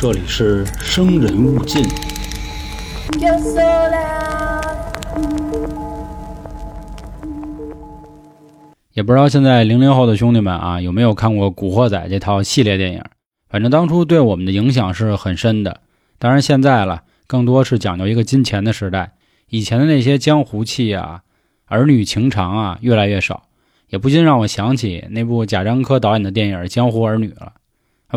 这里是生人勿近。也不知道现在零零后的兄弟们啊有没有看过《古惑仔》这套系列电影？反正当初对我们的影响是很深的。当然现在了，更多是讲究一个金钱的时代。以前的那些江湖气啊、儿女情长啊，越来越少，也不禁让我想起那部贾樟柯导演的电影《江湖儿女》了。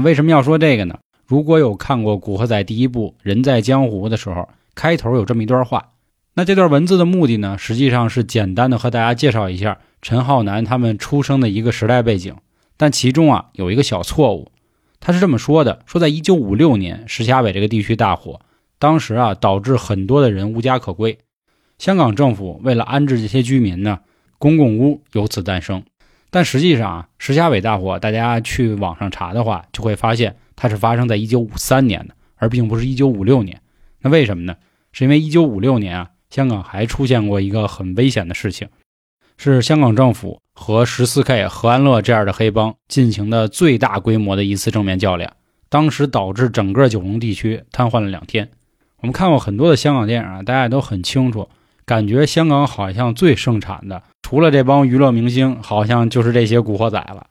为什么要说这个呢？如果有看过《古惑仔》第一部《人在江湖》的时候，开头有这么一段话。那这段文字的目的呢，实际上是简单的和大家介绍一下陈浩南他们出生的一个时代背景。但其中啊有一个小错误，他是这么说的：说在1956年，石硖尾这个地区大火，当时啊导致很多的人无家可归。香港政府为了安置这些居民呢，公共屋由此诞生。但实际上啊，石硖尾大火，大家去网上查的话，就会发现它是发生在1953年的，而并不是1956年。那为什么呢？是因为1956年啊，香港还出现过一个很危险的事情，是香港政府和十四 K、何安乐这样的黑帮进行的最大规模的一次正面较量，当时导致整个九龙地区瘫痪了两天。我们看过很多的香港电影啊，大家都很清楚，感觉香港好像最盛产的，除了这帮娱乐明星，好像就是这些古惑仔了。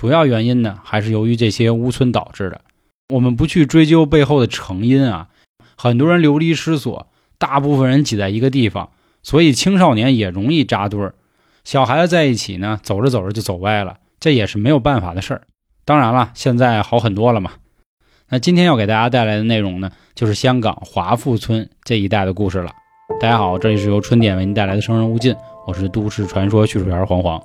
主要原因呢，还是由于这些屋村导致的。我们不去追究背后的成因啊，很多人流离失所，大部分人挤在一个地方，所以青少年也容易扎堆儿。小孩子在一起呢，走着走着就走歪了，这也是没有办法的事儿。当然了，现在好很多了嘛。那今天要给大家带来的内容呢，就是香港华富村这一带的故事了。大家好，这里是由春点为您带来的《生人勿近》，我是都市传说叙述员黄黄。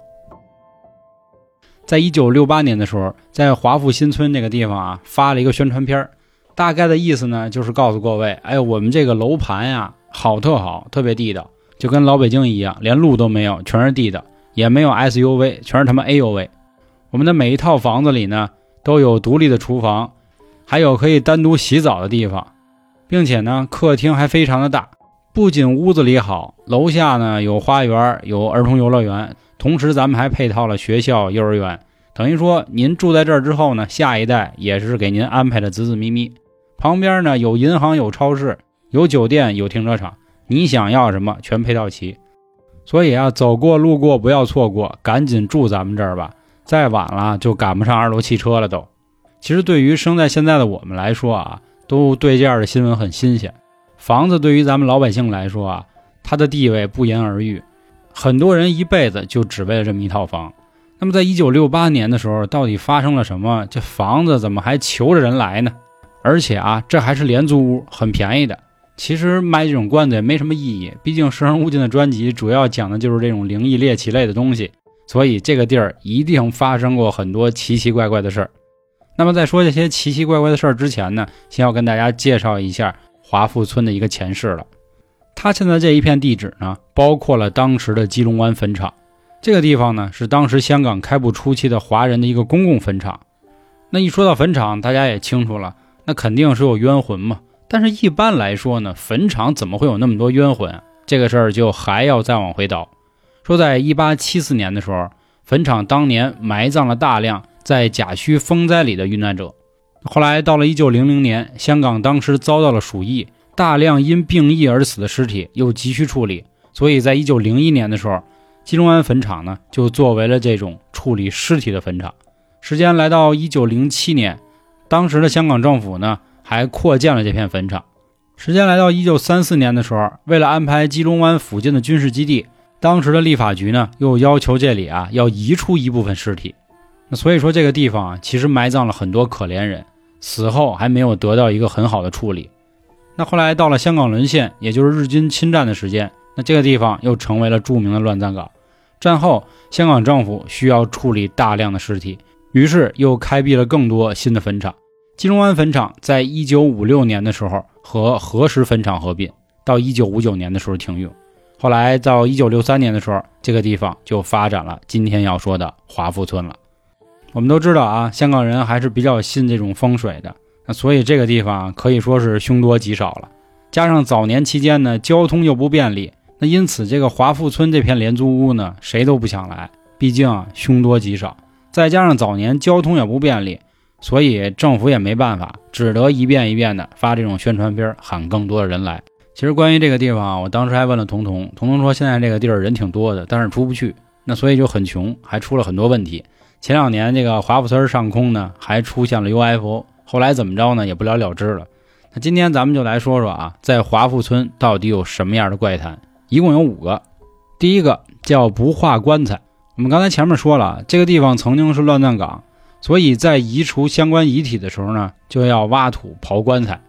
在一九六八年的时候，在华富新村这个地方啊，发了一个宣传片儿，大概的意思呢，就是告诉各位，哎，我们这个楼盘呀，好特好，特别地道，就跟老北京一样，连路都没有，全是地道，也没有 SUV，全是他妈 AUV。我们的每一套房子里呢，都有独立的厨房，还有可以单独洗澡的地方，并且呢，客厅还非常的大，不仅屋子里好，楼下呢有花园，有儿童游乐园。同时，咱们还配套了学校、幼儿园，等于说您住在这儿之后呢，下一代也是给您安排的子子咪咪。旁边呢有银行、有超市、有酒店、有停车场，你想要什么全配套齐。所以啊，走过路过不要错过，赶紧住咱们这儿吧，再晚了就赶不上二楼汽车了都。其实对于生在现在的我们来说啊，都对这样的新闻很新鲜。房子对于咱们老百姓来说啊，它的地位不言而喻。很多人一辈子就只为了这么一套房。那么，在一九六八年的时候，到底发生了什么？这房子怎么还求着人来呢？而且啊，这还是廉租屋，很便宜的。其实卖这种关子也没什么意义，毕竟《生人勿近》的专辑主要讲的就是这种灵异猎奇类的东西，所以这个地儿一定发生过很多奇奇怪怪的事儿。那么，在说这些奇奇怪怪的事儿之前呢，先要跟大家介绍一下华富村的一个前世了。它现在这一片地址呢，包括了当时的基隆湾坟场。这个地方呢，是当时香港开埠初期的华人的一个公共坟场。那一说到坟场，大家也清楚了，那肯定是有冤魂嘛。但是，一般来说呢，坟场怎么会有那么多冤魂？这个事儿就还要再往回倒。说，在一八七四年的时候，坟场当年埋葬了大量在甲戌风灾里的遇难者。后来到了一九零零年，香港当时遭到了鼠疫。大量因病疫而死的尸体又急需处理，所以在一九零一年的时候，基隆湾坟场呢就作为了这种处理尸体的坟场。时间来到一九零七年，当时的香港政府呢还扩建了这片坟场。时间来到一九三四年的时候，为了安排基隆湾附近的军事基地，当时的立法局呢又要求这里啊要移出一部分尸体。那所以说这个地方啊其实埋葬了很多可怜人，死后还没有得到一个很好的处理。那后来到了香港沦陷，也就是日军侵占的时间，那这个地方又成为了著名的乱葬岗。战后，香港政府需要处理大量的尸体，于是又开辟了更多新的坟场。金龙湾坟场在一九五六年的时候和何石坟场合并，到一九五九年的时候停用。后来到一九六三年的时候，这个地方就发展了今天要说的华富村了。我们都知道啊，香港人还是比较信这种风水的。那所以这个地方可以说是凶多吉少了，加上早年期间呢交通又不便利，那因此这个华富村这片廉租屋呢谁都不想来，毕竟凶多吉少，再加上早年交通也不便利，所以政府也没办法，只得一遍一遍的发这种宣传片，喊更多的人来。其实关于这个地方，我当时还问了童童，童童说现在这个地儿人挺多的，但是出不去，那所以就很穷，还出了很多问题。前两年这个华富村上空呢，还出现了 UFO，后来怎么着呢，也不了了之了。那今天咱们就来说说啊，在华富村到底有什么样的怪谈？一共有五个。第一个叫不化棺材。我们刚才前面说了，这个地方曾经是乱葬岗，所以在移除相关遗体的时候呢，就要挖土刨棺材。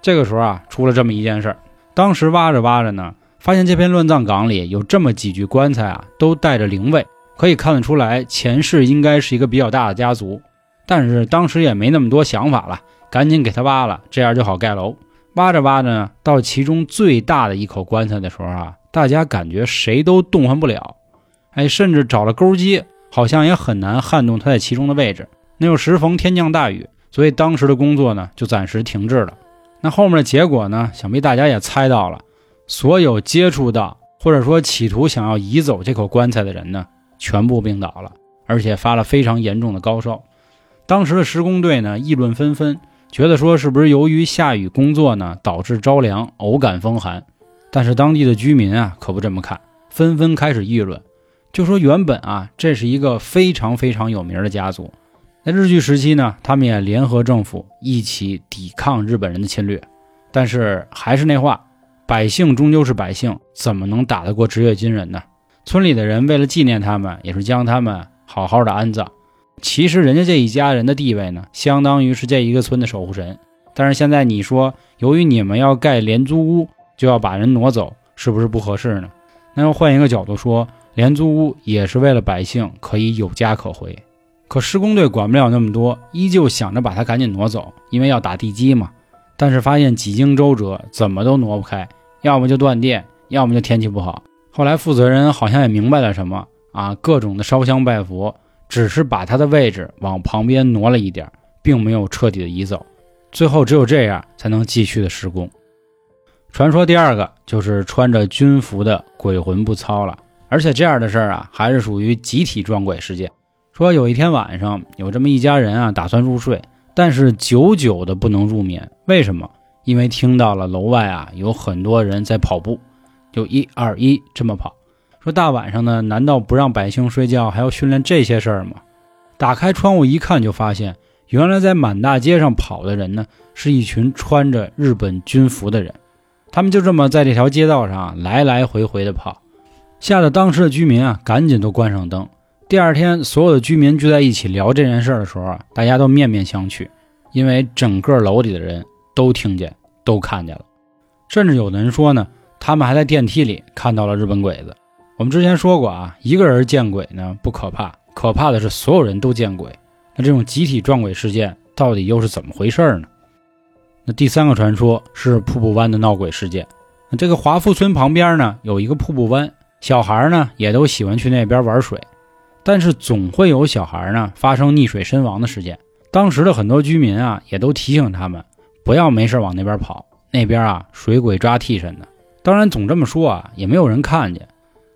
这个时候啊，出了这么一件事儿。当时挖着挖着呢，发现这片乱葬岗里有这么几具棺材啊，都带着灵位，可以看得出来前世应该是一个比较大的家族。但是当时也没那么多想法了。赶紧给他挖了，这样就好盖楼。挖着挖着呢，到其中最大的一口棺材的时候啊，大家感觉谁都动弹不了，哎，甚至找了钩机，好像也很难撼动它在其中的位置。那又时逢天降大雨，所以当时的工作呢就暂时停滞了。那后面的结果呢，想必大家也猜到了，所有接触到或者说企图想要移走这口棺材的人呢，全部病倒了，而且发了非常严重的高烧。当时的施工队呢，议论纷纷。觉得说是不是由于下雨工作呢，导致着凉，偶感风寒？但是当地的居民啊，可不这么看，纷纷开始议论，就说原本啊，这是一个非常非常有名的家族，在日据时期呢，他们也联合政府一起抵抗日本人的侵略。但是还是那话，百姓终究是百姓，怎么能打得过职业军人呢？村里的人为了纪念他们，也是将他们好好的安葬。其实人家这一家人的地位呢，相当于是这一个村的守护神。但是现在你说，由于你们要盖廉租屋，就要把人挪走，是不是不合适呢？那要换一个角度说，廉租屋也是为了百姓可以有家可回。可施工队管不了那么多，依旧想着把他赶紧挪走，因为要打地基嘛。但是发现几经周折，怎么都挪不开，要么就断电，要么就天气不好。后来负责人好像也明白了什么啊，各种的烧香拜佛。只是把他的位置往旁边挪了一点，并没有彻底的移走。最后只有这样才能继续的施工。传说第二个就是穿着军服的鬼魂不操了，而且这样的事儿啊，还是属于集体撞鬼事件。说有一天晚上，有这么一家人啊，打算入睡，但是久久的不能入眠。为什么？因为听到了楼外啊有很多人在跑步，就一二一这么跑。说大晚上的，难道不让百姓睡觉，还要训练这些事儿吗？打开窗户一看，就发现原来在满大街上跑的人呢，是一群穿着日本军服的人。他们就这么在这条街道上来来回回的跑，吓得当时的居民啊，赶紧都关上灯。第二天，所有的居民聚在一起聊这件事的时候啊，大家都面面相觑，因为整个楼里的人都听见、都看见了，甚至有的人说呢，他们还在电梯里看到了日本鬼子。我们之前说过啊，一个人见鬼呢不可怕，可怕的是所有人都见鬼。那这种集体撞鬼事件到底又是怎么回事呢？那第三个传说是瀑布湾的闹鬼事件。那这个华富村旁边呢有一个瀑布湾，小孩呢也都喜欢去那边玩水，但是总会有小孩呢发生溺水身亡的事件。当时的很多居民啊也都提醒他们不要没事往那边跑，那边啊水鬼抓替身的。当然总这么说啊也没有人看见。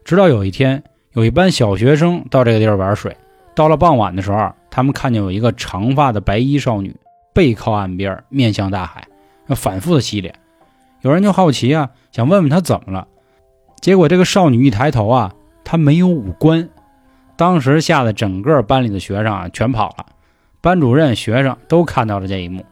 直到有一天，有一班小学生到这个地儿玩水。到了傍晚的时候，他们看见有一个长发的白衣少女背靠岸边，面向大海，反复的洗脸。有人就好奇啊，想问问她怎么了。结果这个少女一抬头啊，她没有五官。当时吓得整个班里的学生啊全跑了，班主任、学生都看到了这一幕。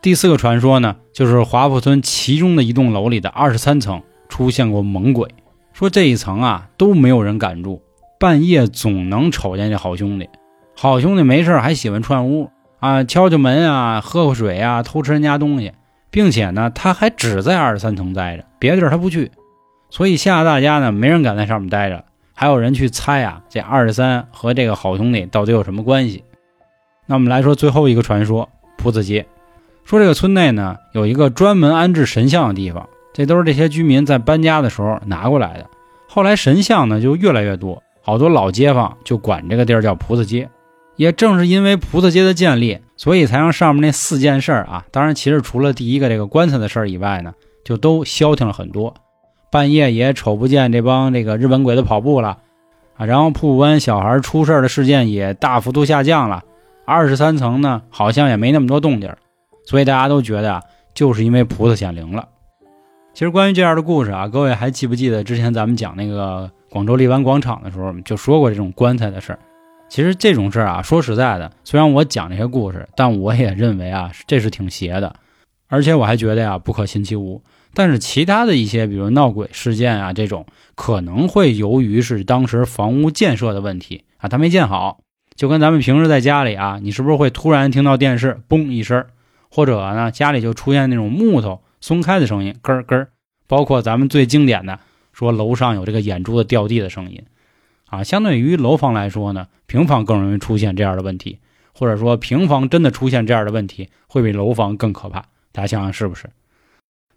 第四个传说呢，就是华富村其中的一栋楼里的二十三层出现过猛鬼。说这一层啊都没有人敢住，半夜总能瞅见这好兄弟。好兄弟没事还喜欢串屋啊，敲敲门啊，喝喝水啊，偷吃人家东西，并且呢，他还只在二十三层待着，别的地儿他不去。所以吓得大家呢，没人敢在上面待着。还有人去猜啊，这二十三和这个好兄弟到底有什么关系？那我们来说最后一个传说——菩萨街。说这个村内呢有一个专门安置神像的地方。这都是这些居民在搬家的时候拿过来的。后来神像呢就越来越多，好多老街坊就管这个地儿叫菩萨街。也正是因为菩萨街的建立，所以才让上面那四件事儿啊，当然其实除了第一个这个棺材的事儿以外呢，就都消停了很多。半夜也瞅不见这帮这个日本鬼子跑步了啊，然后瀑布湾小孩出事的事件也大幅度下降了二十三层呢好像也没那么多动静，所以大家都觉得啊，就是因为菩萨显灵了。其实关于这样的故事啊，各位还记不记得之前咱们讲那个广州荔湾广场的时候就说过这种棺材的事儿？其实这种事儿啊，说实在的，虽然我讲这些故事，但我也认为啊，这是挺邪的，而且我还觉得呀，不可信其无。但是其他的一些，比如闹鬼事件啊，这种可能会由于是当时房屋建设的问题啊，它没建好，就跟咱们平时在家里啊，你是不是会突然听到电视嘣一声，或者呢家里就出现那种木头松开的声音，咯咯，包括咱们最经典的说楼上有这个眼珠子掉地的声音。啊，相对于楼房来说呢，平房更容易出现这样的问题，或者说平房真的出现这样的问题，会比楼房更可怕。大家想想是不是？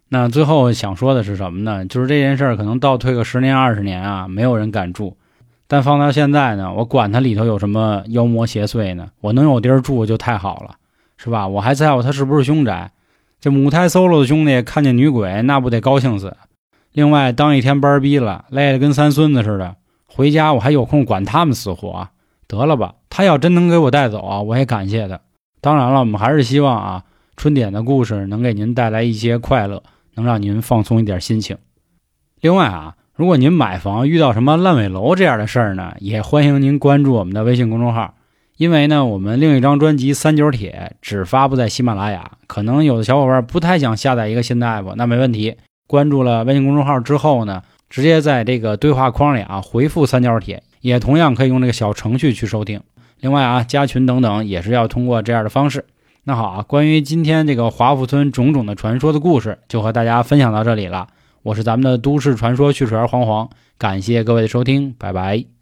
那最后想说的是什么呢？就是这件事儿可能倒退个十年二十年啊，没有人敢住。但放到现在呢，我管它里头有什么妖魔邪祟呢？我能有地儿住就太好了，是吧？我还在乎它是不是凶宅。这母胎 solo 的兄弟看见女鬼，那不得高兴死？另外，当一天班逼了，累得跟三孙子似的。回家我还有空管他们死活？得了吧！他要真能给我带走啊，我也感谢他。当然了，我们还是希望啊，春点的故事能给您带来一些快乐，能让您放松一点心情。另外啊，如果您买房遇到什么烂尾楼这样的事儿呢，也欢迎您关注我们的微信公众号，因为呢，我们另一张专辑《三九铁》只发布在喜马拉雅，可能有的小伙伴不太想下载一个新的 app，那没问题。关注了微信公众号之后呢？直接在这个对话框里啊回复“三角铁”，也同样可以用这个小程序去收听。另外啊，加群等等也是要通过这样的方式。那好啊，关于今天这个华富村种种的传说的故事，就和大家分享到这里了。我是咱们的都市传说趣水儿黄黄，感谢各位的收听，拜拜。